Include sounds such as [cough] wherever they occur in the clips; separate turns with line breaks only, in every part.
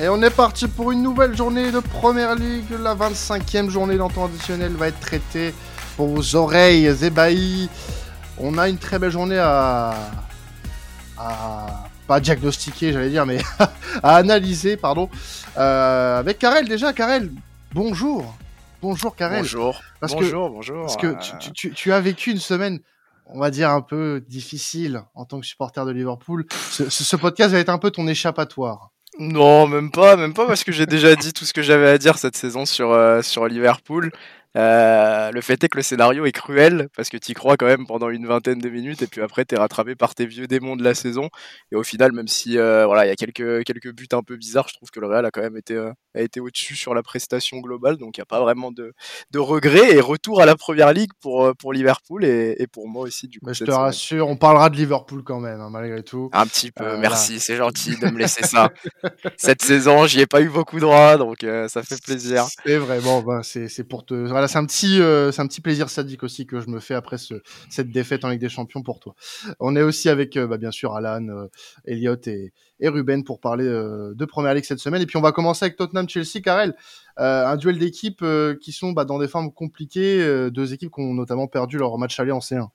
Et on est parti pour une nouvelle journée de Première Ligue. La 25e journée dans temps additionnel va être traitée pour vos oreilles ébahies. On a une très belle journée à, à pas diagnostiquer, j'allais dire, mais [laughs] à analyser, pardon. Euh, avec Karel déjà. Karel, bonjour. Bonjour Karel.
Bonjour.
Parce
bonjour, bonjour.
Parce que tu, tu, tu, as vécu une semaine, on va dire, un peu difficile en tant que supporter de Liverpool. Ce, ce podcast va être un peu ton échappatoire.
Non, même pas, même pas, parce que j'ai déjà dit tout ce que j'avais à dire cette saison sur, euh, sur Liverpool. Euh, le fait est que le scénario est cruel parce que tu crois quand même pendant une vingtaine de minutes et puis après tu es rattrapé par tes vieux démons de la saison et au final même si euh, voilà il y a quelques quelques buts un peu bizarres je trouve que le Real a quand même été euh, a été au-dessus sur la prestation globale donc il y a pas vraiment de de regrets et retour à la première ligue pour pour Liverpool et, et pour moi aussi du coup.
Mais je te semaine. rassure on parlera de Liverpool quand même hein, malgré tout.
Un petit peu merci c'est gentil de me laisser ça. [laughs] Cette saison j'y ai pas eu beaucoup droit donc ça fait plaisir.
C'est vraiment ben, c'est c'est pour te voilà c'est un petit euh, c'est un petit plaisir sadique aussi que je me fais après ce, cette défaite en Ligue des Champions pour toi. On est aussi avec euh, bah, bien sûr Alan, euh, Elliot et, Ruben pour parler de Première Ligue cette semaine. Et puis on va commencer avec Tottenham Chelsea. Karel, un duel d'équipes qui sont bah, dans des formes compliquées, deux équipes qui ont notamment perdu leur match aller en C1.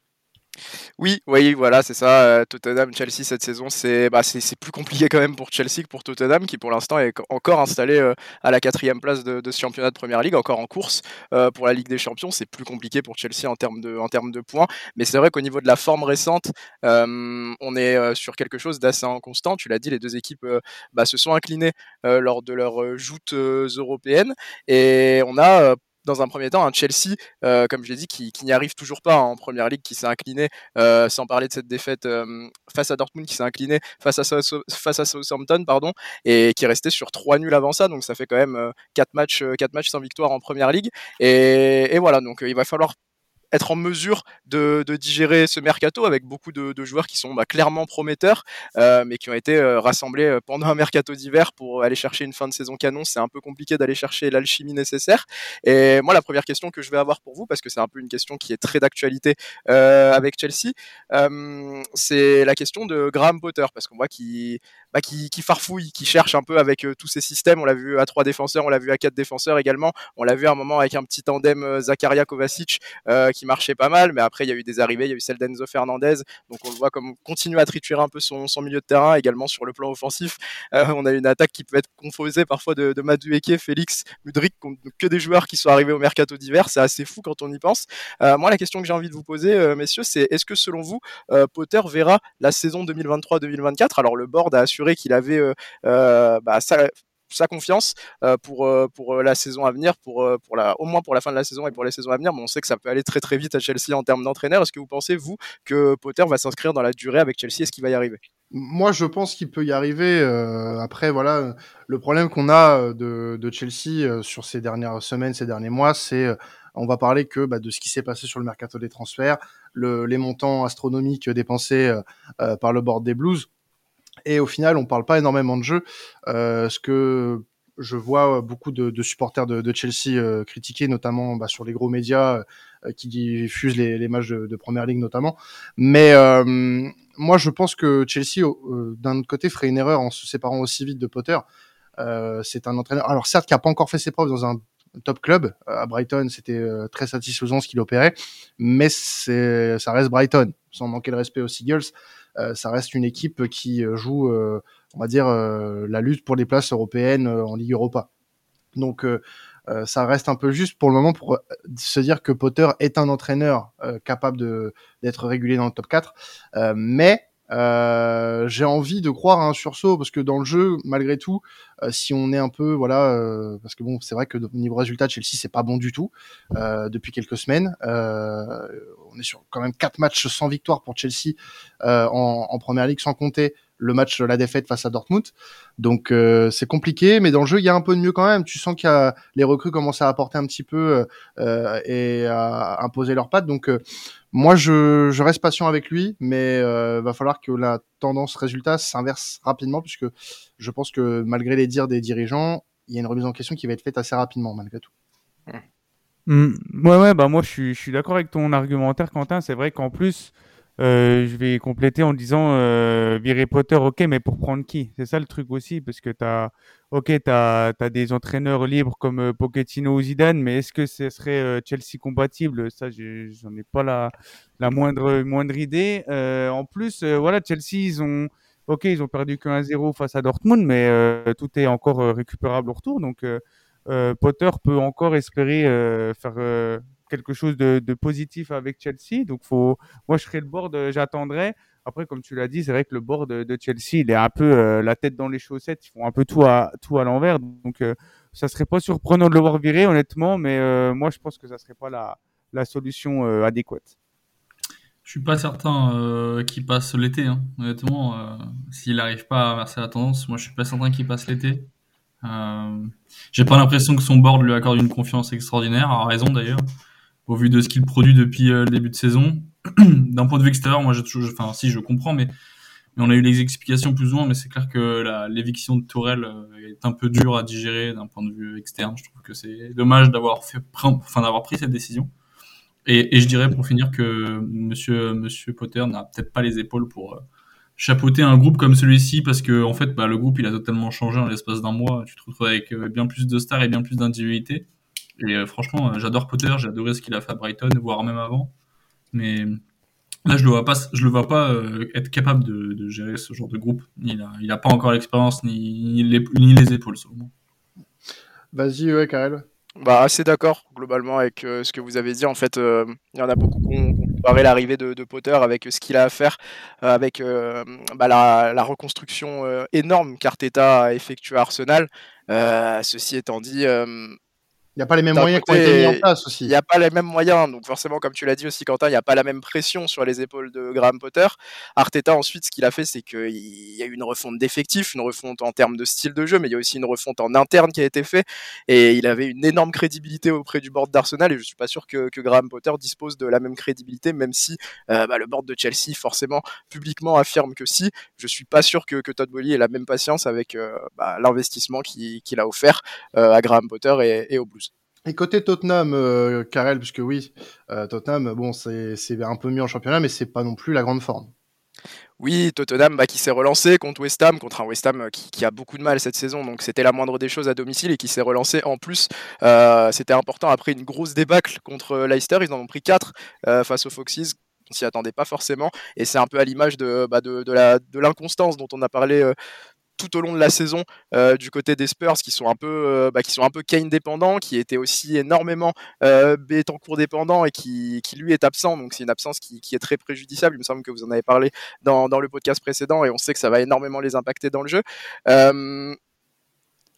Oui, oui, voilà, c'est ça. Euh, Tottenham, Chelsea cette saison, c'est bah, c'est plus compliqué quand même pour Chelsea que pour Tottenham, qui pour l'instant est encore installé euh, à la quatrième place de, ce championnat de Première Ligue, encore en course euh, pour la Ligue des Champions. C'est plus compliqué pour Chelsea en termes de, en termes de points, mais c'est vrai qu'au niveau de la forme récente, on est sur quelque chose d'assez inconstant. Tu l'as dit, les deux équipes bah, se sont inclinées lors de leurs joutes européennes, et on a dans un premier temps un Chelsea, euh, comme je l'ai dit, qui, n'y arrive toujours pas en première ligue, qui s'est incliné, euh, sans parler de cette défaite euh, face à Dortmund, qui s'est incliné face à, face à Southampton, pardon, et qui est resté sur trois nuls avant ça. Donc ça fait quand même quatre matchs, quatre matchs sans victoire en première ligue. Et voilà, donc il va falloir être en mesure de, digérer ce mercato avec beaucoup de, joueurs qui sont bah, clairement prometteurs, euh, mais qui ont été euh, rassemblés euh, pendant un mercato d'hiver pour aller chercher une fin de saison canon. C'est un peu compliqué d'aller chercher l'alchimie nécessaire. Et moi, la première question que je vais avoir pour vous, parce que c'est un peu une question qui est très d'actualité avec Chelsea, c'est la question de Graham Potter, parce qu'on voit qu'il bah, qui, farfouille, qui cherche un peu avec tous ces systèmes. On l'a vu à trois défenseurs, on l'a vu à quatre défenseurs également. On l'a vu à un moment avec un petit tandem Zakaria Kovacic qui marchait pas mal, mais après il y a eu des arrivées, il y a eu celle d'Enzo Fernandez, donc on le voit comme continuer à triturer un peu son, milieu de terrain, également sur le plan offensif. Euh, on a une attaque qui peut être composée parfois de, de Madueke, Félix, Mudrik, que des joueurs qui sont arrivés au mercato d'hiver, c'est assez fou quand on y pense. Euh, moi la question que j'ai envie de vous poser, euh, messieurs, c'est est-ce que selon vous, euh, Potter verra la saison 2023-2024 Alors le board a assuré qu'il avait euh, bah, ça, sa confiance euh, pour euh, pour la saison à venir, pour euh, pour la au moins pour la fin de la saison et pour les saisons à venir. Mais on sait que ça peut aller très très vite à Chelsea en termes d'entraîneur. Est-ce que vous pensez vous que Potter va s'inscrire dans la durée avec Chelsea? Est-ce qu'il va y arriver?
Moi, je pense qu'il peut y arriver. Euh, après, voilà, le problème qu'on a de, de Chelsea euh, sur ces dernières semaines, ces derniers mois, c'est euh, on va parler que bah, de ce qui s'est passé sur le mercato des transferts, le, les montants astronomiques dépensés par le board des Blues. Et au final, on parle pas énormément de jeu, euh, ce que je vois beaucoup de, de supporters de, de Chelsea euh, critiquer, notamment bah, sur les gros médias euh, qui diffusent les, les matchs de, de, première ligue notamment. Mais euh, moi, je pense que Chelsea, euh, d'un autre côté, ferait une erreur en se séparant aussi vite de Potter. Euh, c'est un entraîneur, alors certes, qui a pas encore fait ses preuves dans un top club à Brighton, c'était très satisfaisant ce qu'il opérait, mais ça reste Brighton, sans manquer le respect aux Seagulls. Euh, ça reste une équipe qui euh, joue, euh, on va dire, la lutte pour les places européennes en Ligue Europa. Donc ça reste un peu juste pour le moment pour se dire que Potter est un entraîneur capable d'être régulé dans le top 4, mais euh, j'ai envie de croire à un sursaut parce que dans le jeu, malgré tout, euh, si on est un peu, voilà, euh, parce que bon, c'est vrai que au niveau résultat, Chelsea c'est pas bon du tout depuis quelques semaines. on est sur quand même quatre matchs sans victoire pour Chelsea en, en, première ligue, sans compter le match la défaite face à Dortmund. Donc euh, c'est compliqué, mais dans le jeu il y a un peu de mieux quand même. Tu sens qu'il y a les recrues commencent à apporter un petit peu euh, et à imposer leurs pattes. Donc euh, moi je, reste patient avec lui, mais euh, va falloir que la tendance résultat s'inverse rapidement puisque je pense que malgré les dires des dirigeants, il y a une remise en question qui va être faite assez rapidement malgré tout.
Mmh. Ouais ouais bah moi je suis d'accord avec ton argumentaire Quentin. C'est vrai qu'en plus Euh, je vais compléter en disant euh, Potter, ok, mais pour prendre qui? C'est ça le truc aussi, parce que tu as, ok, tu as, des entraîneurs libres comme euh, Pochettino ou Zidane, mais est-ce que ce serait euh, Chelsea compatible? Ça, j'en ai pas la, moindre, idée. Euh, en plus, voilà, Chelsea, ils ont, ok, ils ont perdu que 1-0 face à Dortmund, mais tout est encore récupérable au retour, donc Potter peut encore espérer faire quelque chose de, positif avec Chelsea. Donc, faut, moi, je serai le board, euh, j'attendrai. Après, comme tu l'as dit, c'est vrai que le board de, Chelsea, il est un peu euh, la tête dans les chaussettes. Ils font un peu tout à, tout à l'envers. Donc, euh, ça serait pas surprenant de le voir virer, honnêtement. Mais moi, je pense que ça serait pas la, solution adéquate.
Je suis pas certain qu'il passe l'été. Hein. Honnêtement, s'il n'arrive pas à inverser la tendance, moi, je suis pas certain qu'il passe l'été. J'ai pas l'impression que son board lui accorde une confiance extraordinaire, a raison d'ailleurs au vu de ce qu'il produit depuis euh, le début de saison. [clears throat] D'un point de vue extérieur, moi, j'ai toujours, enfin, si je comprends, mais, on a eu les explications plus ou moins, mais c'est clair que l'éviction de Tourelle euh, est un peu dure à digérer d'un point de vue externe. Je trouve que c'est dommage d'avoir fait, enfin, d'avoir pris cette décision. Et, je dirais pour finir que Monsieur Monsieur Potter n'a peut-être pas les épaules pour euh, chapeauter un groupe comme celui-ci parce que en fait, bah, le groupe il a totalement changé en l'espace d'un mois. Tu te retrouves avec bien plus de stars et bien plus d'individualité. Et euh, franchement, euh, j'adore Potter, j'ai adoré ce qu'il a fait à Brighton, voire même avant. Mais là, je le vois pas, je le vois pas euh, être capable de, gérer ce genre de groupe. Il a, il a pas encore l'expérience ni, les, ni les épaules,
Vas-y, ouais, Karel.
Bah, assez d'accord globalement avec ce que vous avez dit. En fait, il y en a beaucoup qui ont comparé l'arrivée de, Potter avec ce qu'il a à faire, avec bah, la, la, reconstruction énorme qu'Arteta a effectuée à Arsenal. ceci étant dit,
il n'y a pas les mêmes moyens qui ont été mis en place aussi.
Il n'y a pas les mêmes moyens. Donc forcément, comme tu l'as dit aussi, Quentin, il n'y a pas la même pression sur les épaules de Graham Potter. Arteta, ensuite, ce qu'il a fait, c'est qu'il y a eu une refonte d'effectifs, une refonte en termes de style de jeu, mais il y a aussi une refonte en interne qui a été faite. Et il avait une énorme crédibilité auprès du board d'Arsenal. Et je ne suis pas sûr que, Graham Potter dispose de la même crédibilité, même si euh, bah, le board de Chelsea, forcément, publiquement affirme que si. Je ne suis pas sûr que, Todd Bowley ait la même patience avec euh, bah, l'investissement qu'il a offert euh, à Graham Potter et, et aux Blues.
Et côté Tottenham, euh, Karel, puisque oui, euh, Tottenham, bon, c'est un peu mieux en championnat, mais c'est pas non plus la grande forme.
Oui, Tottenham bah, qui s'est relancé contre West Ham, contre un West Ham euh, qui, a beaucoup de mal cette saison, donc c'était la moindre des choses à domicile et qui s'est relancé en plus. Euh, c'était important après une grosse débâcle contre Leicester, ils en ont pris 4 face aux Foxes. On s'y attendait pas forcément, et c'est un peu à l'image de, bah, de, de l'inconstance dont on a parlé tout au long de la saison euh, du côté des Spurs qui sont un peu euh, bah, qui sont un peu Kane dépendants qui étaient aussi énormément euh, Betancourt dépendants et qui, qui, lui est absent. Donc c'est une absence qui, qui, est très préjudiciable. Il me semble que vous en avez parlé dans, dans, le podcast précédent et on sait que ça va énormément les impacter dans le jeu. Euh,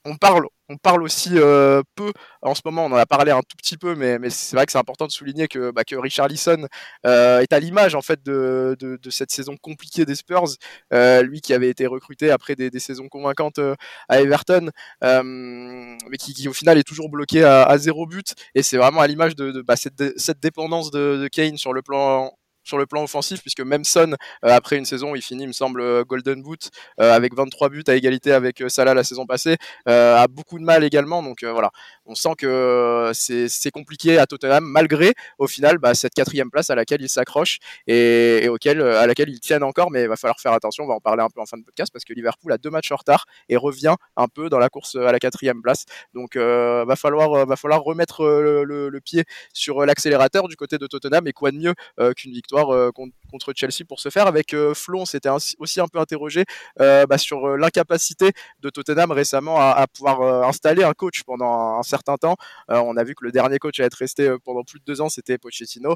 on parle, on parle aussi euh, peu en ce moment. On en a parlé un tout petit peu, mais, c'est vrai que c'est important de souligner que, bah, Richard Lisson euh, est à l'image en fait de, cette saison compliquée des Spurs. Euh, lui qui avait été recruté après des, saisons convaincantes à Everton, mais qui, au final est toujours bloqué à, zéro but. Et c'est vraiment à l'image de, bah, cette, dépendance de Kane sur le plan sur le plan offensif, puisque même Son, euh, après une saison, il finit, il me semble, euh, Golden Boot euh, avec 23 buts à égalité avec Salah la saison passée, a beaucoup de mal également. Donc voilà, on sent que c'est compliqué à Tottenham, malgré au final bah, cette quatrième place à laquelle il s'accroche et, auquel, à laquelle ils tiennent encore. Mais il va falloir faire attention, on va en parler un peu en fin de podcast, parce que Liverpool a deux matchs en retard et revient un peu dans la course à la quatrième place. Donc va falloir, va falloir remettre le, pied sur l'accélérateur du côté de Tottenham et quoi de mieux qu'une victoire euh, contre Chelsea pour se faire. Avec euh, Flo, on s'était aussi un peu interrogé euh, bah, sur l'incapacité de Tottenham récemment à, pouvoir installer un coach pendant un, certain temps. on a vu que le dernier coach à être resté pendant plus de deux ans, c'était Pochettino.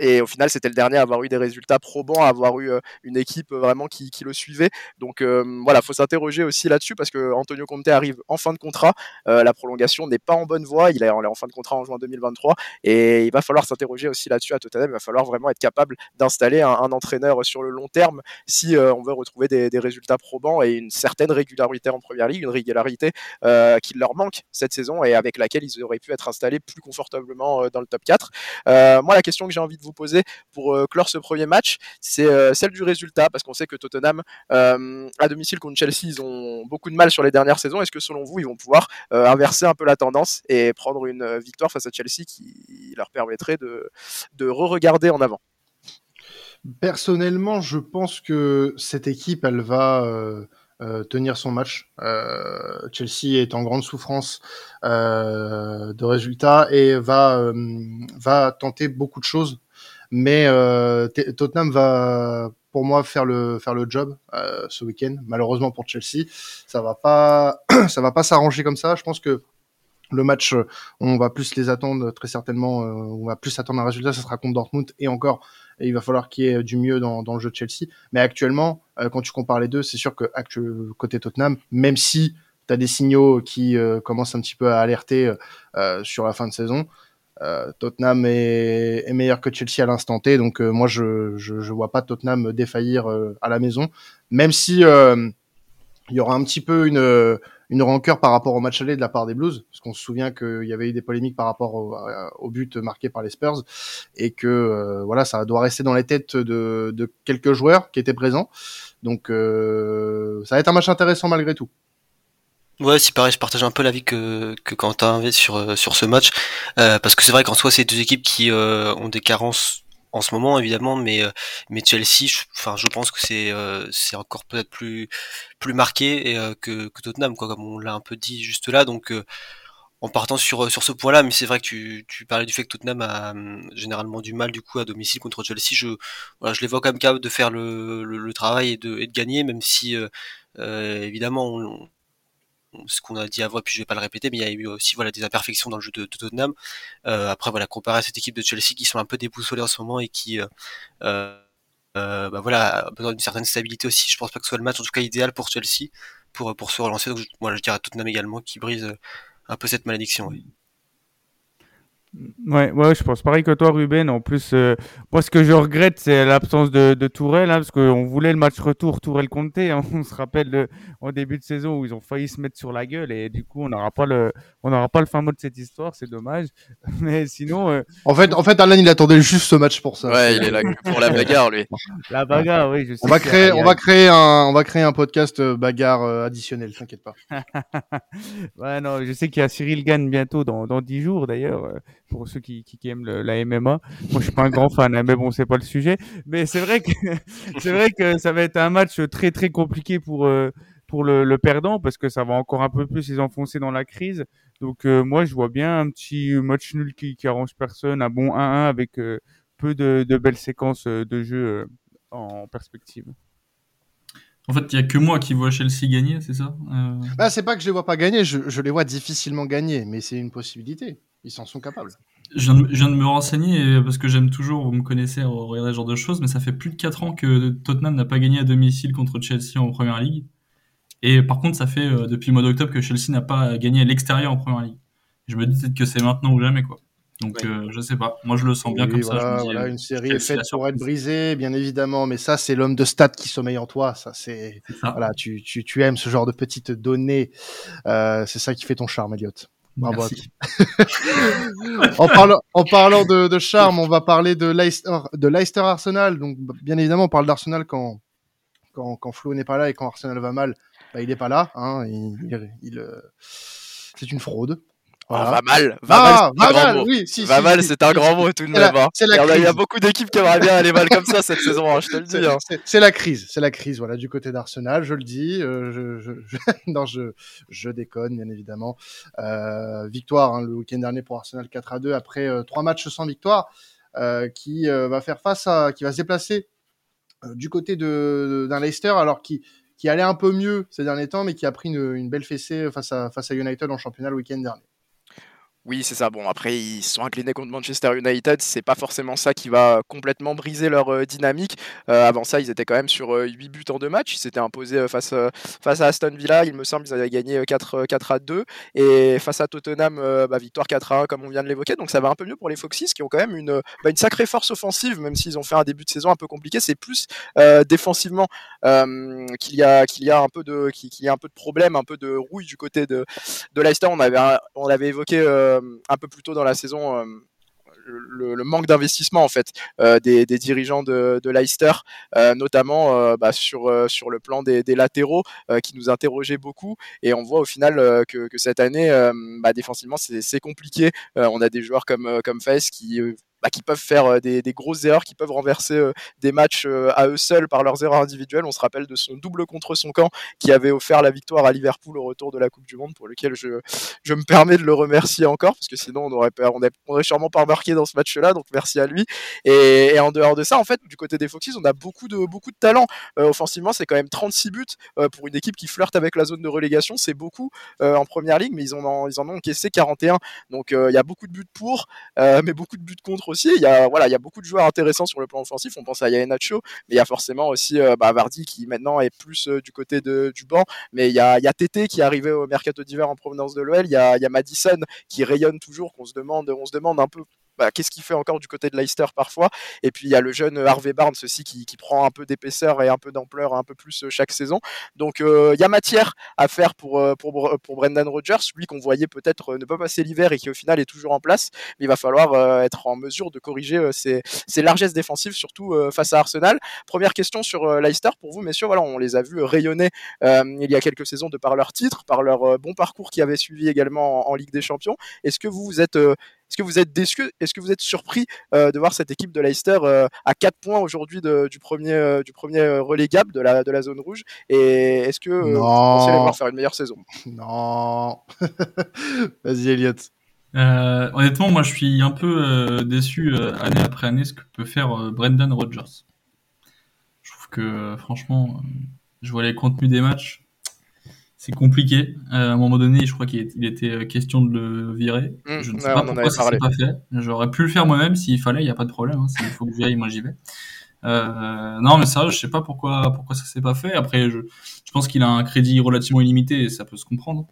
Et au final, c'était le dernier à avoir eu des résultats probants, à avoir eu euh, une équipe euh, vraiment qui, le suivait. Donc euh, voilà, faut s'interroger aussi là-dessus parce que Antonio Conte arrive en fin de contrat. la prolongation n'est pas en bonne voie. Il est en fin de contrat en juin 2023 et il va falloir s'interroger aussi là-dessus à Tottenham. Il va falloir vraiment être capable d'installer un, entraîneur sur le long terme si on veut retrouver des, des, résultats probants et une certaine régularité en première ligue, une régularité qui leur manque cette saison et avec laquelle ils auraient pu être installés plus confortablement dans le top 4. moi, la question que j'ai envie de vous poser pour euh, clore ce premier match, c'est euh, celle du résultat, parce qu'on sait que Tottenham, euh, à domicile contre Chelsea, ils ont beaucoup de mal sur les dernières saisons. Est-ce que selon vous, ils vont pouvoir inverser un peu la tendance et prendre une victoire face à Chelsea qui leur permettrait de, de re-regarder en avant?
Personnellement, je pense que cette équipe, elle va tenir son match. Chelsea est en grande souffrance de résultats et va va tenter beaucoup de choses, mais euh, Tottenham va pour moi faire le faire le job ce week-end. Malheureusement pour Chelsea, ça va pas [clears throat] ça va pas s'arranger comme ça. Je pense que le match, on va plus les attendre très certainement. on va plus attendre un résultat, ça sera contre Dortmund et encore et il va falloir qu'il y ait du mieux dans, dans le jeu de Chelsea. Mais actuellement, euh, quand tu compares les deux, c'est sûr que côté Tottenham, même si tu as des signaux qui euh, commencent un petit peu à alerter euh, sur la fin de saison, Tottenham est, est, meilleur que Chelsea à l'instant T. Donc moi, je, je, je vois pas Tottenham défaillir à la maison, même si il y aura un petit peu une une rancœur par rapport au match aller de la part des Blues, parce qu'on se souvient qu'il y avait eu des polémiques par rapport au, but marqué par les Spurs, et que euh, voilà, ça doit rester dans les têtes de, de quelques joueurs qui étaient présents. Donc euh, ça va être un match intéressant malgré tout.
Ouais, c'est pareil, je partage un peu l'avis que, que Quentin sur, euh, sur ce match, euh, parce que c'est vrai qu'en soi, c'est deux équipes qui euh, ont des carences en ce moment évidemment mais mais Chelsea je, enfin je pense que c'est encore peut-être plus plus marqué que, que Tottenham quoi comme on l'a un peu dit juste là. Donc en partant sur sur ce point-là mais c'est vrai que tu, tu parlais du fait que Tottenham a hum, généralement du mal du coup à domicile contre Chelsea je voilà je les vois quand même capable de faire le, le, travail et de et de gagner même si évidemment on, ce qu'on a dit avant, puis je vais pas le répéter, mais il y a eu aussi voilà des imperfections dans le jeu de, Tottenham. Euh, après voilà, comparé à cette équipe de Chelsea qui sont un peu déboussolés en ce moment et qui euh, euh, euh bah voilà a besoin d'une certaine stabilité aussi. Je pense pas que ce soit le match en tout cas idéal pour Chelsea pour pour se relancer. Donc moi je dirais à Tottenham également qui brise un peu cette malédiction.
Ouais, ouais, je pense pareil que toi, Ruben. En plus, euh, moi, ce que je regrette, c'est l'absence de, de Tourelle, hein, parce qu'on voulait le match retour Tourelle-Comté. Hein, [laughs] on se rappelle le, en début de saison où ils ont failli se mettre sur la gueule, et du coup, on n'aura pas le, on n'aura pas le fin mot de cette histoire. C'est dommage. [laughs] Mais sinon, euh,
en fait, en fait, Alan, il attendait juste ce match pour ça.
Ouais, il est là pour la bagarre, lui. [laughs]
La bagarre, oui. Je sais
on va créer, on va créer un, on va créer un podcast euh, bagarre additionnel. T'inquiète pas.
ouais, non, je sais qu'il y a Cyril Gann bientôt dans dans dix jours d'ailleurs pour ceux qui, qui, qui aiment le, la MMA. Moi, je suis pas un grand fan, hein, mais bon, c'est pas le sujet. Mais c'est vrai que [laughs] c'est vrai que ça va être un match très très compliqué pour euh, pour le, le, perdant parce que ça va encore un peu plus les enfoncer dans la crise. Donc euh, moi, je vois bien un petit match nul qui, qui arrange personne, un bon 1-1 avec euh, peu de, de, belles séquences de jeu en perspective.
En fait, il n'y a que moi qui vois Chelsea gagner, c'est ça euh...
bah, C'est pas que je les vois pas gagner, je, je les vois difficilement gagner, mais c'est une possibilité. Ils s'en sont capables.
Je viens, de, je viens, de, me renseigner parce que j'aime toujours, vous me connaissez, regarder ce genre de choses, mais ça fait plus de 4 ans que Tottenham n'a pas gagné à domicile contre Chelsea en Première Ligue. Et par contre, ça fait euh, depuis le mois d'octobre que Chelsea n'a pas gagné à l'extérieur en Première Ligue. Je me dis peut-être que c'est maintenant ou jamais, quoi. Donc, oui. euh, je sais pas. Moi, je le sens bien oui, comme
voilà,
ça.
Je dis, une série est faite pour être brisée, bien évidemment, mais ça, c'est l'homme de stats qui sommeille en toi. Ça, c'est voilà, tu, tu, tu aimes ce genre de petites données. Euh, c'est ça qui fait ton charme, Elliot. [laughs] En parlant, en parlant de, de, charme, on va parler de Leicester, de Leicester Arsenal. Donc, bien évidemment, on parle d'Arsenal quand, quand, quand Flo n'est pas là et quand Arsenal va mal, bah, il n'est pas là. Hein, il, il, il euh, c'est une fraude.
Voilà. Oh, va mal, va ah, mal, va mal, oui, si, va si, mal, si, c'est un grand mot tout de même. Hein. Il, y a beaucoup d'équipes qui aimeraient bien aller mal comme ça cette saison, hein, je te le dis. Hein.
C'est la crise, c'est la crise, voilà, du côté d'Arsenal, je le dis. Euh, je, je, je, [laughs] non, je, je déconne, bien évidemment. Euh, victoire hein, le week-end dernier pour Arsenal 4 à 2 après euh, trois matchs sans victoire, euh, qui va faire face à, qui va se déplacer du côté de d'un Leicester, alors qui qui allait un peu mieux ces derniers temps, mais qui a pris une, une belle fessée face à face à United en championnat le week-end dernier.
Oui, c'est ça. Bon, après, ils sont inclinés contre Manchester United. C'est pas forcément ça qui va complètement briser leur euh, dynamique. Euh, avant ça, ils étaient quand même sur euh, 8 buts en deux matchs. Ils s'étaient imposés face, face à Aston Villa. Il me semble qu'ils avaient gagné 4, 4 à 2. Et face à Tottenham, bah, victoire 4 à 1, comme on vient de l'évoquer. Donc ça va un peu mieux pour les Foxes qui ont quand même une, bah, une sacrée force offensive, même s'ils ont fait un début de saison un peu compliqué. C'est plus défensivement qu'il y, a, y, a un peu de, qu'il y a un peu de problème, un peu de rouille du côté de, de Leicester. On avait, on avait évoqué un peu plus tôt dans la saison le, le, manque d'investissement en fait euh, des, dirigeants de, Leicester, euh, notamment euh, bah, sur sur le plan des, latéraux, qui nous interrogeait beaucoup. Et on voit au final que, cette année, bah, défensivement, c'est compliqué. on a des joueurs comme comme qui bah, qui peuvent faire des, des, grosses erreurs, qui peuvent renverser des matchs à eux seuls par leurs erreurs individuelles. On se rappelle de son double contre son camp qui avait offert la victoire à Liverpool au retour de la Coupe du Monde, pour lequel je, me permets de le remercier encore, parce que sinon on aurait, sûrement pas remarqué dans ce match-là, donc merci à lui. Et, en dehors de ça, en fait, du côté des Foxes, on a beaucoup de, beaucoup de talent. Euh, offensivement, c'est quand même 36 buts euh, pour une équipe qui flirte avec la zone de relégation, c'est beaucoup euh, en première ligue, mais ils, ont, ils en ont encaissé 41. Donc il y a beaucoup de buts pour, mais beaucoup de buts contre Il y a, voilà, il y a beaucoup de joueurs intéressants sur le plan offensif. On pense à Nacho, mais il y a forcément aussi bah, Vardy qui maintenant est plus du côté de, du banc. Mais il y a, il y a Tété qui est arrivé au mercato d'hiver en provenance de l'OL. Il y a, il y a Madison qui rayonne toujours, qu'on se demande, on se demande un peu bah, qu'est-ce qu'il fait encore du côté de Leicester parfois. Et puis il y a le jeune Harvey Barnes aussi qui, qui prend un peu d'épaisseur et un peu d'ampleur un peu plus euh, chaque saison. Donc euh, il y a matière à faire pour, euh, pour, pour Brendan Rodgers, lui qu'on voyait peut-être ne pas passer l'hiver et qui au final est toujours en place. Mais il va falloir être en mesure de corriger ses, ses largesses défensives, surtout face à Arsenal. Première question sur Leicester pour vous, messieurs. Voilà, on les a vus rayonner il y a quelques saisons de par leur titre, par leur bon parcours qui avait suivi également en, en Ligue des Champions. Est-ce que vous, vous êtes est-ce que vous êtes déçu Est-ce que vous êtes surpris euh, de voir cette équipe de Leicester euh, à 4 points aujourd'hui du premier, euh, du premier relégable de la, de la zone rouge? Et est-ce que vous pensez les voir faire une meilleure saison? [laughs]
Non. [laughs] Vas-y, Elliot.
honnêtement, moi, je suis un peu déçu année après année ce que peut faire Brendan Rodgers. Je trouve que, franchement, je vois les contenus des matchs c'est compliqué. Euh, à un moment donné, je crois qu'il était euh, question de le virer. Mmh, je ne sais pas pourquoi ça s'est pas fait. J'aurais pu le faire moi-même s'il fallait, il n'y a pas de problème. Hein. S'il faut que j'y moi j'y vais. Euh, non, mais sérieux, je sais pas pourquoi pourquoi ça s'est pas fait. Après, je, je pense qu'il a un crédit relativement illimité et ça peut se comprendre.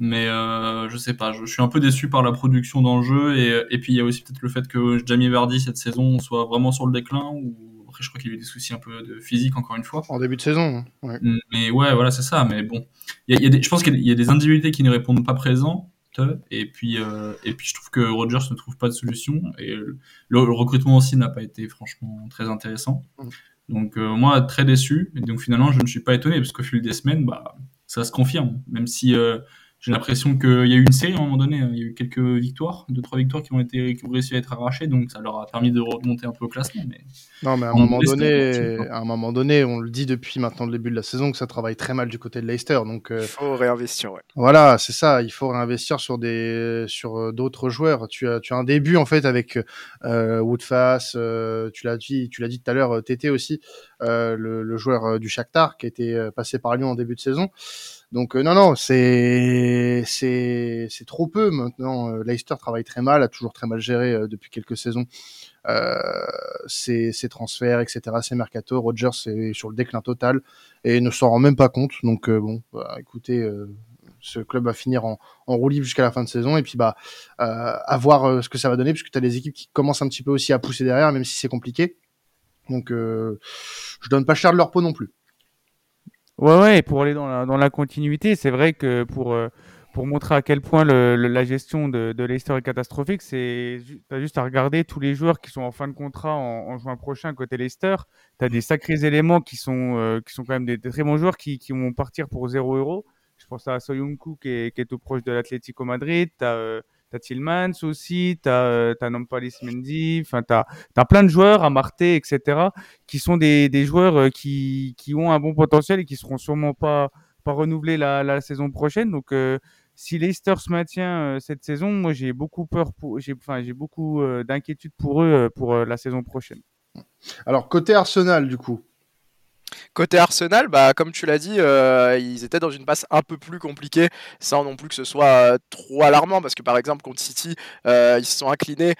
Mais euh, je sais pas, je, je, suis un peu déçu par la production dans le jeu et, et puis il y a aussi peut-être le fait que Jamie Vardy cette saison soit vraiment sur le déclin ou après, je crois qu'il y a eu des soucis un peu de physique, encore une fois.
En début de saison.
Ouais. Mais ouais, voilà, c'est ça. Mais bon, il y a, des, je pense qu'il y a des individualités qui ne répondent pas présents. Et puis, euh, et puis, je trouve que Rogers ne trouve pas de solution. Et le, recrutement aussi n'a pas été franchement très intéressant. Mm. Donc, euh, moi, très déçu. Et donc, finalement, je ne suis pas étonné parce qu'au fil des semaines, bah, ça se confirme. Même si euh, j'ai l'impression qu'il y a eu une série à un moment donné, hein. il y a eu quelques victoires, deux trois victoires qui ont été qui ont réussi à être arrachées, donc ça leur a permis de remonter un peu au classement. Mais
non, mais à un moment donné, à un moment donné, on le dit depuis maintenant le début de la saison que ça travaille très mal du côté de Leicester, donc
euh, il faut réinvestir. Ouais.
Voilà, c'est ça, il faut réinvestir sur des sur euh, d'autres joueurs. Tu as tu as un début en fait avec euh, Woodface, euh, tu l'as dit tu l'as dit tout à l'heure, Tété aussi, le, le, joueur du Shakhtar qui était passé par Lyon en début de saison. Donc euh, non, non, c'est c'est c'est trop peu maintenant. Euh, Leicester travaille très mal, a toujours très mal géré euh, depuis quelques saisons euh, ses, ses, transferts, etc. Ses mercato. Rogers est sur le déclin total et ne s'en rend même pas compte. Donc bon, bah, écoutez, ce club va finir en, en jusqu'à la fin de saison et puis bah à voir ce que ça va donner puisque tu as des équipes qui commencent un petit peu aussi à pousser derrière, même si c'est compliqué. Donc je donne pas cher de leur peau non plus.
Ouais, ouais, pour aller dans la, dans la continuité, c'est vrai que pour, euh, pour montrer à quel point le, la gestion de, de Leicester est catastrophique, c'est as juste à regarder tous les joueurs qui sont en fin de contrat en, juin prochain côté Leicester. Tu as des sacrés éléments qui sont, euh, qui sont quand même des, très bons joueurs qui, qui vont partir pour 0 euros. Je pense à Soyuncu qui est, qui est tout proche de l'Atlético Madrid. T'as Tillmans aussi, t'as euh, as Nampalis Mendy, t'as as plein de joueurs à etc. qui sont des, joueurs euh, qui, ont un bon potentiel et qui seront sûrement pas renouvelés la, saison prochaine. Donc euh, si Leicester se maintient cette saison, moi j'ai beaucoup peur pour, j'ai j'ai beaucoup d'inquiétude pour eux pour la saison prochaine.
Alors côté Arsenal du coup,
Côté Arsenal, bah, comme tu l'as dit, euh, ils étaient dans une passe un peu plus compliquée, sans non plus que ce soit euh, trop alarmant, parce que par exemple contre City, euh, ils se sont inclinés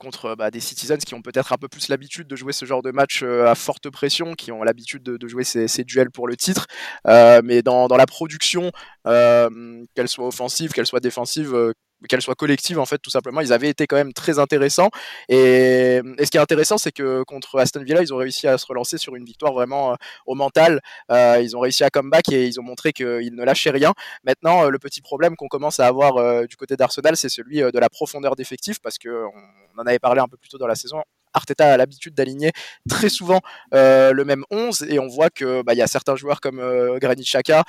contre bah, des Citizens qui ont peut-être un peu plus l'habitude de jouer ce genre de match à forte pression, qui ont l'habitude de, jouer ces, duels pour le titre, mais dans, la production, qu'elle soit offensive, qu'elle soit défensive, qu'elle soit collective en fait tout simplement. Ils avaient été quand même très intéressants. Et, ce qui est intéressant c'est que contre Aston Villa ils ont réussi à se relancer sur une victoire vraiment euh, au mental. Euh, ils ont réussi à comeback et ils ont montré qu'ils ne lâchaient rien. Maintenant euh, le petit problème qu'on commence à avoir du côté d'Arsenal c'est celui de la profondeur d'effectifs parce que on, en avait parlé un peu plus tôt dans la saison Arteta a l'habitude d'aligner très souvent le même 11 et on voit que bah, y a certains joueurs comme Granit Xhaka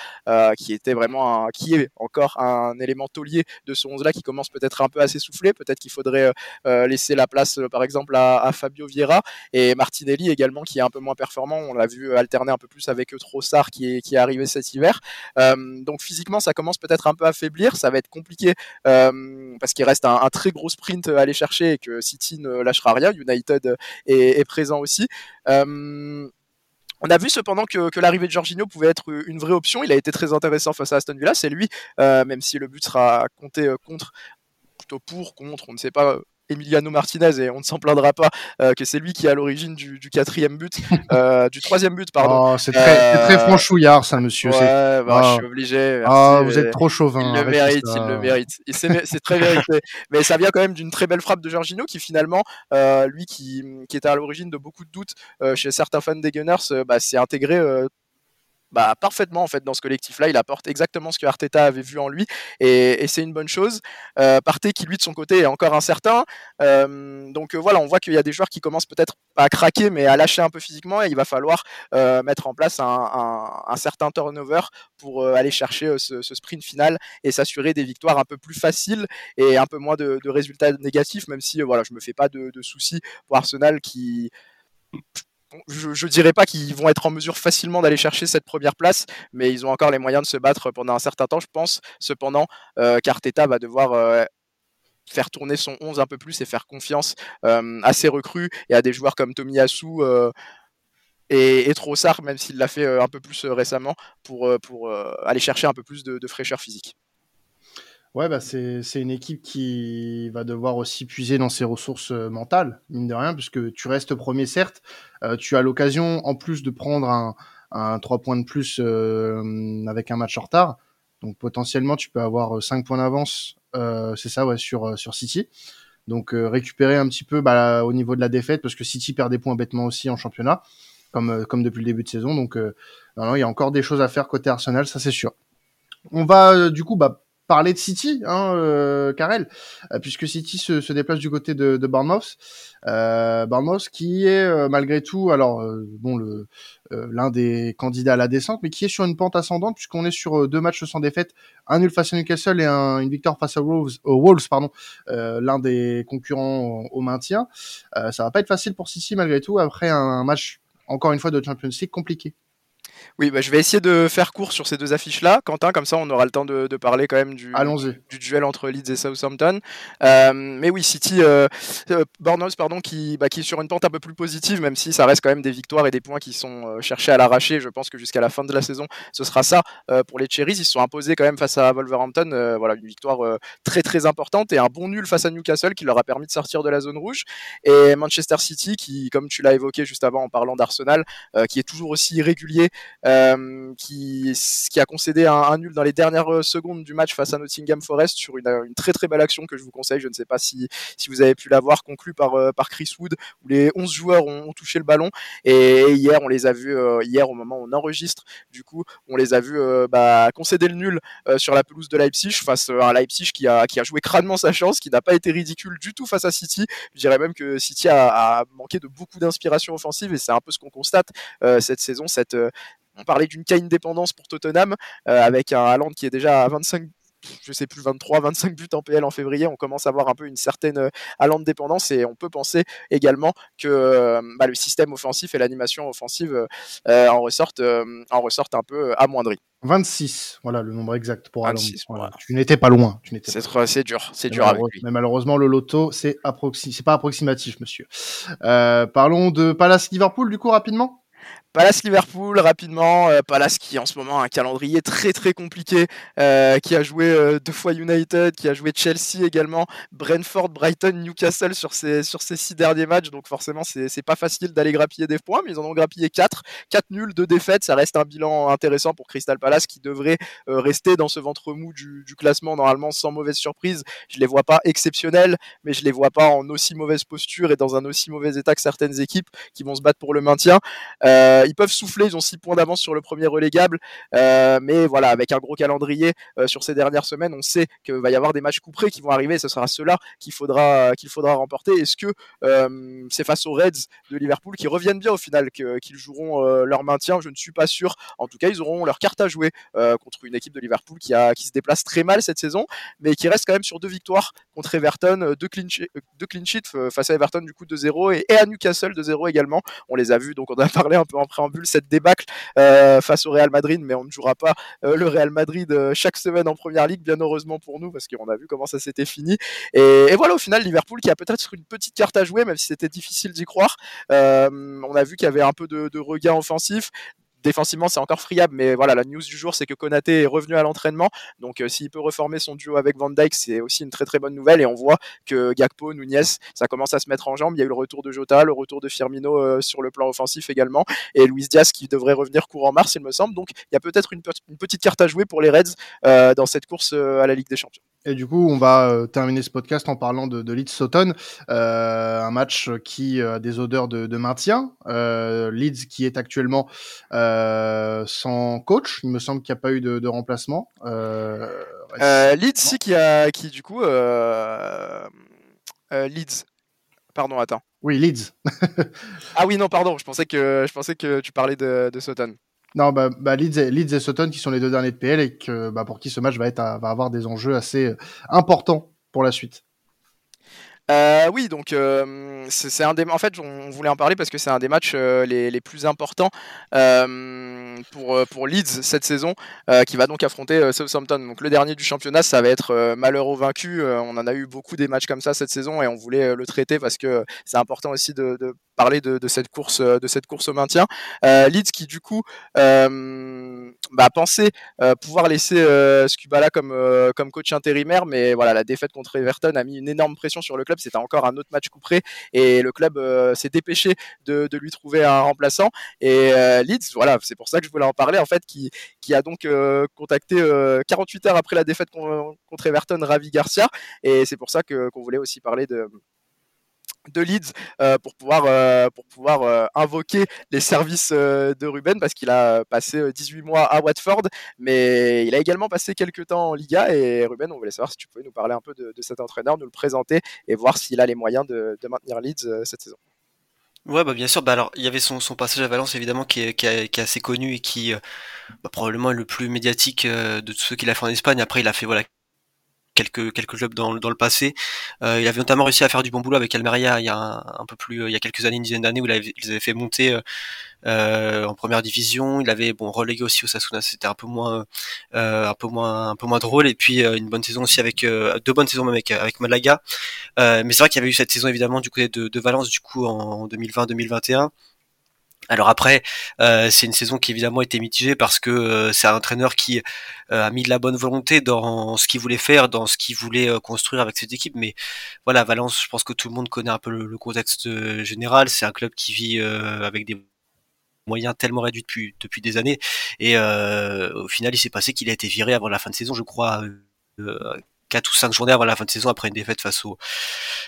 qui était vraiment qui est encore un élément taulier de ce 11 là qui commence peut-être un peu à s'essouffler. Peut-être qu'il faudrait laisser la place par exemple à, Fabio Vieira et Martinelli également qui est un peu moins performant. On l'a vu alterner un peu plus avec Trossard qui est, qui est arrivé cet hiver. donc physiquement ça commence peut-être un peu à faiblir. Ça va être compliqué parce qu'il reste un, très gros sprint à aller chercher et que City ne lâchera rien. United est, est présent aussi. On a vu cependant que, que l'arrivée de Jorginho pouvait être une vraie option. Il a été très intéressant face à Aston Villa. C'est lui, euh, même si le but sera compté euh, contre, plutôt pour, contre, on ne sait pas Emiliano Martinez et on ne s'en plaindra pas euh, que c'est lui qui est à l'origine du, du, quatrième but, [laughs] euh, du troisième but pardon.
Oh, c'est très, très, franchouillard ça monsieur.
Ouais, bah, je suis obligé.
Ah, vous êtes trop chauvin.
Il le mérite, il le mérite. C'est très mérité. Mais ça vient quand même d'une très belle frappe de Jorginho qui finalement, euh, lui qui, qui était à l'origine de beaucoup de doutes chez certains fans des Gunners, bah, s'est intégré bah, parfaitement en fait dans ce collectif-là. Il apporte exactement ce que Arteta avait vu en lui et, c'est une bonne chose. Euh, Partey qui lui de son côté est encore incertain. Euh, donc euh, voilà, on voit qu'il y a des joueurs qui commencent peut-être à craquer mais à lâcher un peu physiquement et il va falloir euh, mettre en place un, certain turnover pour aller chercher ce, sprint final et s'assurer des victoires un peu plus faciles et un peu moins de, de résultats négatifs. Même si voilà, je me fais pas de, de soucis pour Arsenal qui je, ne dirais pas qu'ils vont être en mesure facilement d'aller chercher cette première place, mais ils ont encore les moyens de se battre pendant un certain temps, je pense. Cependant, euh, va devoir euh, faire tourner son 11 un peu plus et faire confiance euh, à ses recrues et à des joueurs comme Tomiyasu euh, et, et Trossard, même s'il l'a fait un peu plus récemment, pour, pour aller chercher un peu plus de fraîcheur physique.
Ouais, bah c'est une équipe qui va devoir aussi puiser dans ses ressources euh, mentales, mine de rien, puisque tu restes premier, certes. Euh, tu as l'occasion, en plus, de prendre un, un 3 points de plus euh, avec un match en retard. Donc potentiellement, tu peux avoir 5 points d'avance, c'est ça, ouais, sur, sur City. Donc récupérer un petit peu bah, au niveau de la défaite, parce que City perd des points bêtement aussi en championnat, comme, comme depuis le début de saison. Donc non, il y a encore des choses à faire côté Arsenal, ça c'est sûr. On va du coup bah, parler de City, hein, euh, Karel, euh, puisque City se, se, déplace du côté de, de Bournemouth. Euh, Bournemouth qui est euh, malgré tout, alors euh, bon, l'un des candidats à la descente, mais qui est sur une pente ascendante puisqu'on est sur deux matchs sans défaite, un nul face à Newcastle et un, une victoire face à Wolves, Wolves, pardon, l'un des concurrents au, maintien. ça va pas être facile pour City malgré tout après un match encore une fois de Champions League compliqué.
Oui, bah, je vais essayer de faire court sur ces deux affiches-là. Quentin, comme ça, on aura le temps de, de parler quand même du, du duel entre Leeds et Southampton. Euh, mais oui, City, euh, euh, Bournemouth, pardon, qui, bah, qui est sur une pente un peu plus positive, même si ça reste quand même des victoires et des points qui sont euh, cherchés à l'arracher. Je pense que jusqu'à la fin de la saison, ce sera ça pour les Cherries. Ils se sont imposés quand même face à Wolverhampton. Voilà, une victoire très très importante et un bon nul face à Newcastle qui leur a permis de sortir de la zone rouge. Et Manchester City, qui, comme tu l'as évoqué juste avant en parlant d'Arsenal, qui est toujours aussi irrégulier euh, qui, qui a concédé un, un, nul dans les dernières secondes du match face à Nottingham Forest sur une, une, très très belle action que je vous conseille. Je ne sais pas si, si vous avez pu la voir, conclue par, euh, par Chris Wood, où les 11 joueurs ont, ont touché le ballon. Et, hier, on les a vus, euh, hier au moment où on enregistre, du coup, on les a vus euh, bah, concéder le nul sur la pelouse de Leipzig face à Leipzig qui a, qui a joué crânement sa chance, qui n'a pas été ridicule du tout face à City. Je dirais même que City a, a manqué de beaucoup d'inspiration offensive et c'est un peu ce qu'on constate cette saison, cette, on parlait d'une Kane dépendance pour Tottenham, euh, avec un Haaland qui est déjà à 25 je sais plus 23 25 buts en PL en février. On commence à avoir un peu une certaine euh, Haaland dépendance et on peut penser également que euh, bah, le système offensif et l'animation offensive euh, en ressortent euh, en ressortent un peu amoindris.
26 voilà le nombre exact pour Haaland. voilà. tu n'étais pas loin
c'est dur c'est dur avec lui.
mais malheureusement le loto c'est approxi pas approximatif monsieur. Parlons de Palace Liverpool du coup rapidement
Palace Liverpool rapidement, euh, Palace qui en ce moment a un calendrier très très compliqué, euh, qui a joué euh, deux fois United, qui a joué Chelsea également, Brentford, Brighton, Newcastle sur ces sur ces six derniers matchs, donc forcément c'est pas facile d'aller grappiller des points, mais ils en ont grappillé quatre, quatre nuls, deux défaites, ça reste un bilan intéressant pour Crystal Palace qui devrait euh, rester dans ce ventre mou du, du, classement normalement sans mauvaise surprise. Je les vois pas exceptionnels, mais je les vois pas en aussi mauvaise posture et dans un aussi mauvais état que certaines équipes qui vont se battre pour le maintien. Euh, ils peuvent souffler, ils ont 6 points d'avance sur le premier relégable, mais voilà, avec un gros calendrier sur ces dernières semaines, on sait qu'il va y avoir des matchs couperés qui vont arriver, ce sera ceux-là qu'il faudra, qu'il faudra remporter. Est-ce que c'est face aux Reds de Liverpool qui reviennent bien au final, qu'ils joueront leur maintien? Je ne suis pas sûr. En tout cas, ils auront leur carte à jouer contre une équipe de Liverpool qui, a, qui se déplace très mal cette saison, mais qui reste quand même sur deux victoires contre Everton, deux clean sheets face à Everton du coup 2-0 et, à Newcastle 2-0 également. On les a vus, donc on a [laughs] parlé un peu en préambule cette débâcle face au Real Madrid, mais on ne jouera pas le Real Madrid chaque semaine en première ligue, bien heureusement pour nous, parce qu'on a vu comment ça s'était fini. Et, voilà, au final, Liverpool qui a peut-être une petite carte à jouer, même si c'était difficile d'y croire. on a vu qu'il y avait un peu de, de regain offensif, Défensivement, c'est encore friable, mais voilà, la news du jour, c'est que Konaté est revenu à l'entraînement. Donc, euh, s'il peut reformer son duo avec Van Dyke, c'est aussi une très très bonne nouvelle. Et on voit que Gakpo, Nunez, ça commence à se mettre en jambe. Il y a eu le retour de Jota, le retour de Firmino euh, sur le plan offensif également, et Luis Diaz qui devrait revenir courant mars, il me semble. Donc, il y a peut-être une, petite carte à jouer pour les Reds euh, dans cette course à la Ligue des Champions.
Et du coup, on va euh, terminer ce podcast en parlant de, de Leeds Sutton, euh, un match qui a des odeurs de, de maintien. Euh, Leeds qui est actuellement euh, sans coach, il me semble qu'il n'y a pas eu de, de remplacement.
Euh, euh Leeds, si, qui a, qui du coup, Leeds. Pardon, attends.
Oui, Leeds. [laughs]
ah oui, non, pardon. Je pensais que je pensais que tu parlais de, de Sutton.
Non, bah, bah Leeds, et, Leeds, et, Sutton qui sont les deux derniers de PL et que, bah, pour qui ce match va, être va avoir des enjeux assez euh, importants pour la suite.
Euh, oui, donc euh, c'est un des. En fait, on voulait en parler parce que c'est un des matchs les, les, plus importants pour pour Leeds cette saison, qui va donc affronter Southampton. Donc le dernier du championnat, ça va être malheureux vaincu. on en a eu beaucoup des matchs comme ça cette saison et on voulait le traiter parce que c'est important aussi de parler de, de, cette course de cette course au maintien. Leeds qui du coup bah, pensait pouvoir laisser Scubala comme comme coach intérimaire, mais voilà la défaite contre Everton a mis une énorme pression sur le club c'était encore un autre match couperé et le club euh, s'est dépêché de, lui trouver un remplaçant. Et euh, Leeds, voilà, c'est pour ça que je voulais en parler en fait, qui, qui a donc euh, contacté 48 heures après la défaite contre Everton Ravi Garcia. Et c'est pour ça qu'on voulait aussi parler de de Leeds euh, pour pouvoir, euh, pour pouvoir euh, invoquer les services de Ruben parce qu'il a passé 18 mois à Watford, mais il a également passé quelques temps en Liga. Et Ruben, on voulait savoir si tu pouvais nous parler un peu de, cet entraîneur, nous le présenter et voir s'il a les moyens de, maintenir Leeds cette saison.
Ouais, bah bien sûr. Bah alors, il y avait son, son passage à Valence évidemment qui est, qui, est assez connu et qui bah, probablement est le plus médiatique de tous ceux qu'il a fait en Espagne. Après, il a fait voilà quelques quelques clubs dans, dans le passé. Euh, il avait notamment réussi à faire du bon boulot avec Almeria il y a un, peu plus il y a quelques années, une dizaine d'années où il avait, ils avaient fait monter euh, euh, en première division. Il avait bon relégué aussi au Sasuna, c'était un peu moins euh, un peu moins un peu moins drôle et puis une bonne saison aussi avec deux bonnes saisons même avec avec Malaga. mais c'est vrai qu'il y avait eu cette saison évidemment du côté de, de Valence du coup en 2020-2021 alors après, euh, c'est une saison qui évidemment été mitigée parce que euh, c'est un entraîneur qui euh, a mis de la bonne volonté dans ce qu'il voulait faire, dans ce qu'il voulait construire avec cette équipe. Mais voilà, Valence, je pense que tout le monde connaît un peu le, contexte général. C'est un club qui vit avec des moyens tellement réduits depuis, depuis des années. Et au final, il s'est passé qu'il a été viré avant la fin de saison, je crois. 4 ou 5 journées avant la fin de saison après une défaite face au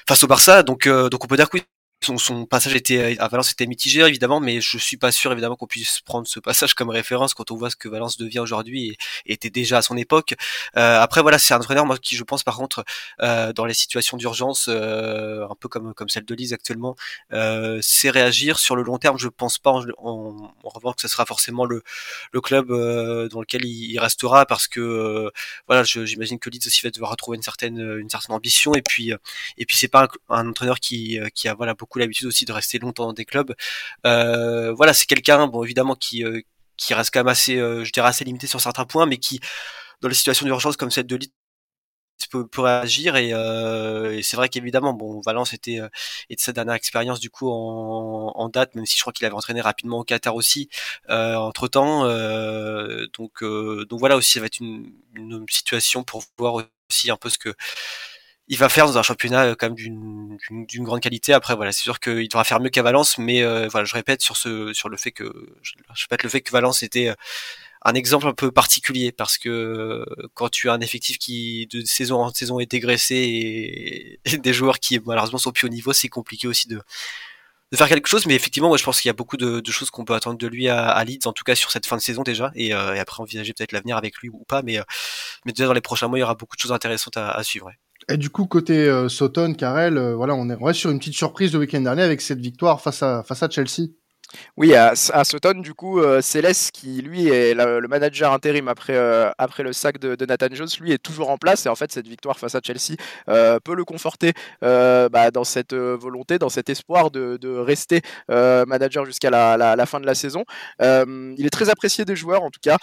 face au Barça donc donc on peut dire que oui son, passage était à Valence était mitigé évidemment, mais je suis pas sûr évidemment qu'on puisse prendre ce passage comme référence quand on voit ce que Valence devient aujourd'hui et, était déjà à son époque. Euh, après voilà, c'est un entraîneur moi qui je pense par contre euh, dans les situations d'urgence, euh, un peu comme comme celle de Lise actuellement, euh, c'est réagir sur le long terme. Je pense pas en, en, en revanche que ce sera forcément le, le club euh, dans lequel il, restera parce que euh, voilà, j'imagine que Leeds aussi va devoir retrouver une certaine une certaine ambition et puis et puis c'est pas un, un entraîneur qui qui a voilà beaucoup l'habitude aussi de rester longtemps dans des clubs. Euh, voilà, c'est quelqu'un, bon évidemment qui euh, qui reste quand même assez, euh, je dirais assez limité sur certains points, mais qui dans les situations d'urgence comme celle de Leeds peut, réagir et, et c'est vrai qu'évidemment bon Valence était et de sa dernière expérience du coup en, en date même si je crois qu'il avait entraîné rapidement au Qatar aussi euh, entre temps donc donc voilà aussi ça va être une, une situation pour voir aussi un peu ce que il va faire dans un championnat euh, quand même d'une grande qualité. Après, voilà, c'est sûr qu'il devra faire mieux qu'à Valence, mais euh, voilà, je répète sur ce sur le fait que je, répète le fait que Valence était euh, un exemple un peu particulier parce que quand tu as un effectif qui de saison en saison est dégraissé [laughs] et, des joueurs qui malheureusement sont plus au niveau, c'est compliqué aussi de de faire quelque chose, mais effectivement, moi je pense qu'il y a beaucoup de, choses qu'on peut attendre de lui à, à, Leeds, en tout cas sur cette fin de saison déjà, et, après envisager peut-être l'avenir avec lui ou pas, mais, mais déjà dans les prochains mois, il y aura beaucoup de choses intéressantes à, suivre.
Et du coup, côté euh, Sauton, Carrel, euh, voilà, on est, sur une petite surprise le week-end dernier avec cette victoire face à, face à Chelsea.
Oui, à, à Sutton, du coup, euh, Céleste, qui lui est le manager intérim après, euh, après le sac de, Nathan Jones, lui est toujours en place. Et en fait, cette victoire face à Chelsea peut le conforter bah, dans cette volonté, dans cet espoir de, rester manager jusqu'à la, la, fin de la saison. il est très apprécié des joueurs, en tout cas,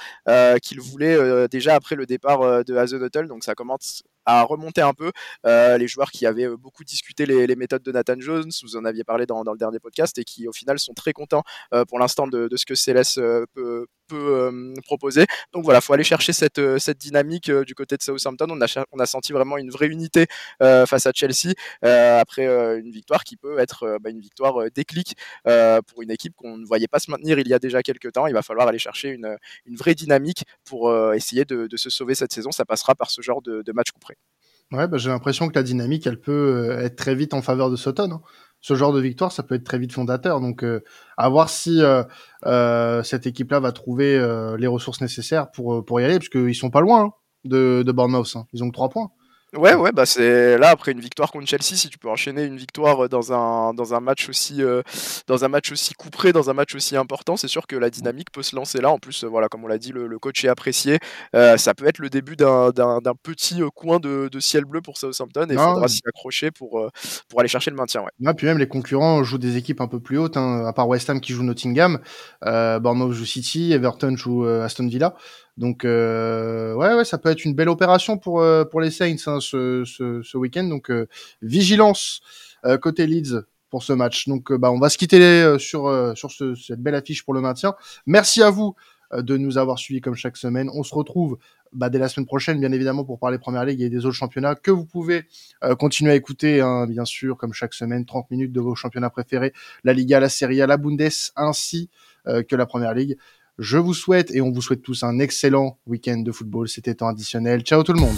qu'il voulait déjà après le départ de Hazenhotel. Donc ça commence à remonter un peu. Euh, les joueurs qui avaient beaucoup discuté les, méthodes de Nathan Jones, vous en aviez parlé dans, dans, le dernier podcast, et qui au final sont très contents euh, pour l'instant de, de, ce que Céleste euh, peut, euh, proposer. Donc voilà, faut aller chercher cette, euh, dynamique euh, du côté de Southampton. On a, senti vraiment une vraie unité face à Chelsea après une victoire qui peut être bah, une victoire déclic pour une équipe qu'on ne voyait pas se maintenir il y a déjà quelques temps. Il va falloir aller chercher une, vraie dynamique pour essayer de, se sauver cette saison. Ça passera par ce genre de, de match couperé.
Ouais, bah, j'ai l'impression que la dynamique, elle peut être très vite en faveur de Sutton. Hein ce genre de victoire, ça peut être très vite fondateur. Donc, euh, à voir si euh, euh, cette équipe-là va trouver les ressources nécessaires pour pour y aller, parce qu'ils sont pas loin hein, de, de Bournemouth. Hein. Ils ont que trois points.
Ouais, ouais, bah c'est là après une victoire contre Chelsea, si tu peux enchaîner une victoire dans un dans un match aussi euh, dans un match aussi couperé, dans un match aussi important, c'est sûr que la dynamique peut se lancer là. En plus, voilà, comme on l'a dit, le, le, coach est apprécié. Euh, ça peut être le début d'un petit coin de, de, ciel bleu pour Southampton et il faudra s'y accrocher pour euh, pour aller chercher le maintien. Ouais.
ouais. puis même les concurrents jouent des équipes un peu plus hautes, hein, à part West Ham qui joue Nottingham, euh, Bournemouth joue City, Everton joue Aston Villa. Donc euh, ouais, ouais, ça peut être une belle opération pour euh, les Saints hein, ce, ce, week-end. Donc euh, vigilance côté Leeds pour ce match. Donc bah on va se quitter sur sur ce, cette belle affiche pour le maintien. Merci à vous de nous avoir suivis comme chaque semaine. On se retrouve bah, dès la semaine prochaine, bien évidemment, pour parler Première Ligue et des autres championnats que vous pouvez continuer à écouter, hein, bien sûr, comme chaque semaine, 30 minutes de vos championnats préférés, la Liga, la Serie A, la Bundes, ainsi que la Première Ligue. Je vous souhaite et on vous souhaite tous un excellent week-end de football. C'était temps additionnel. Ciao tout le monde.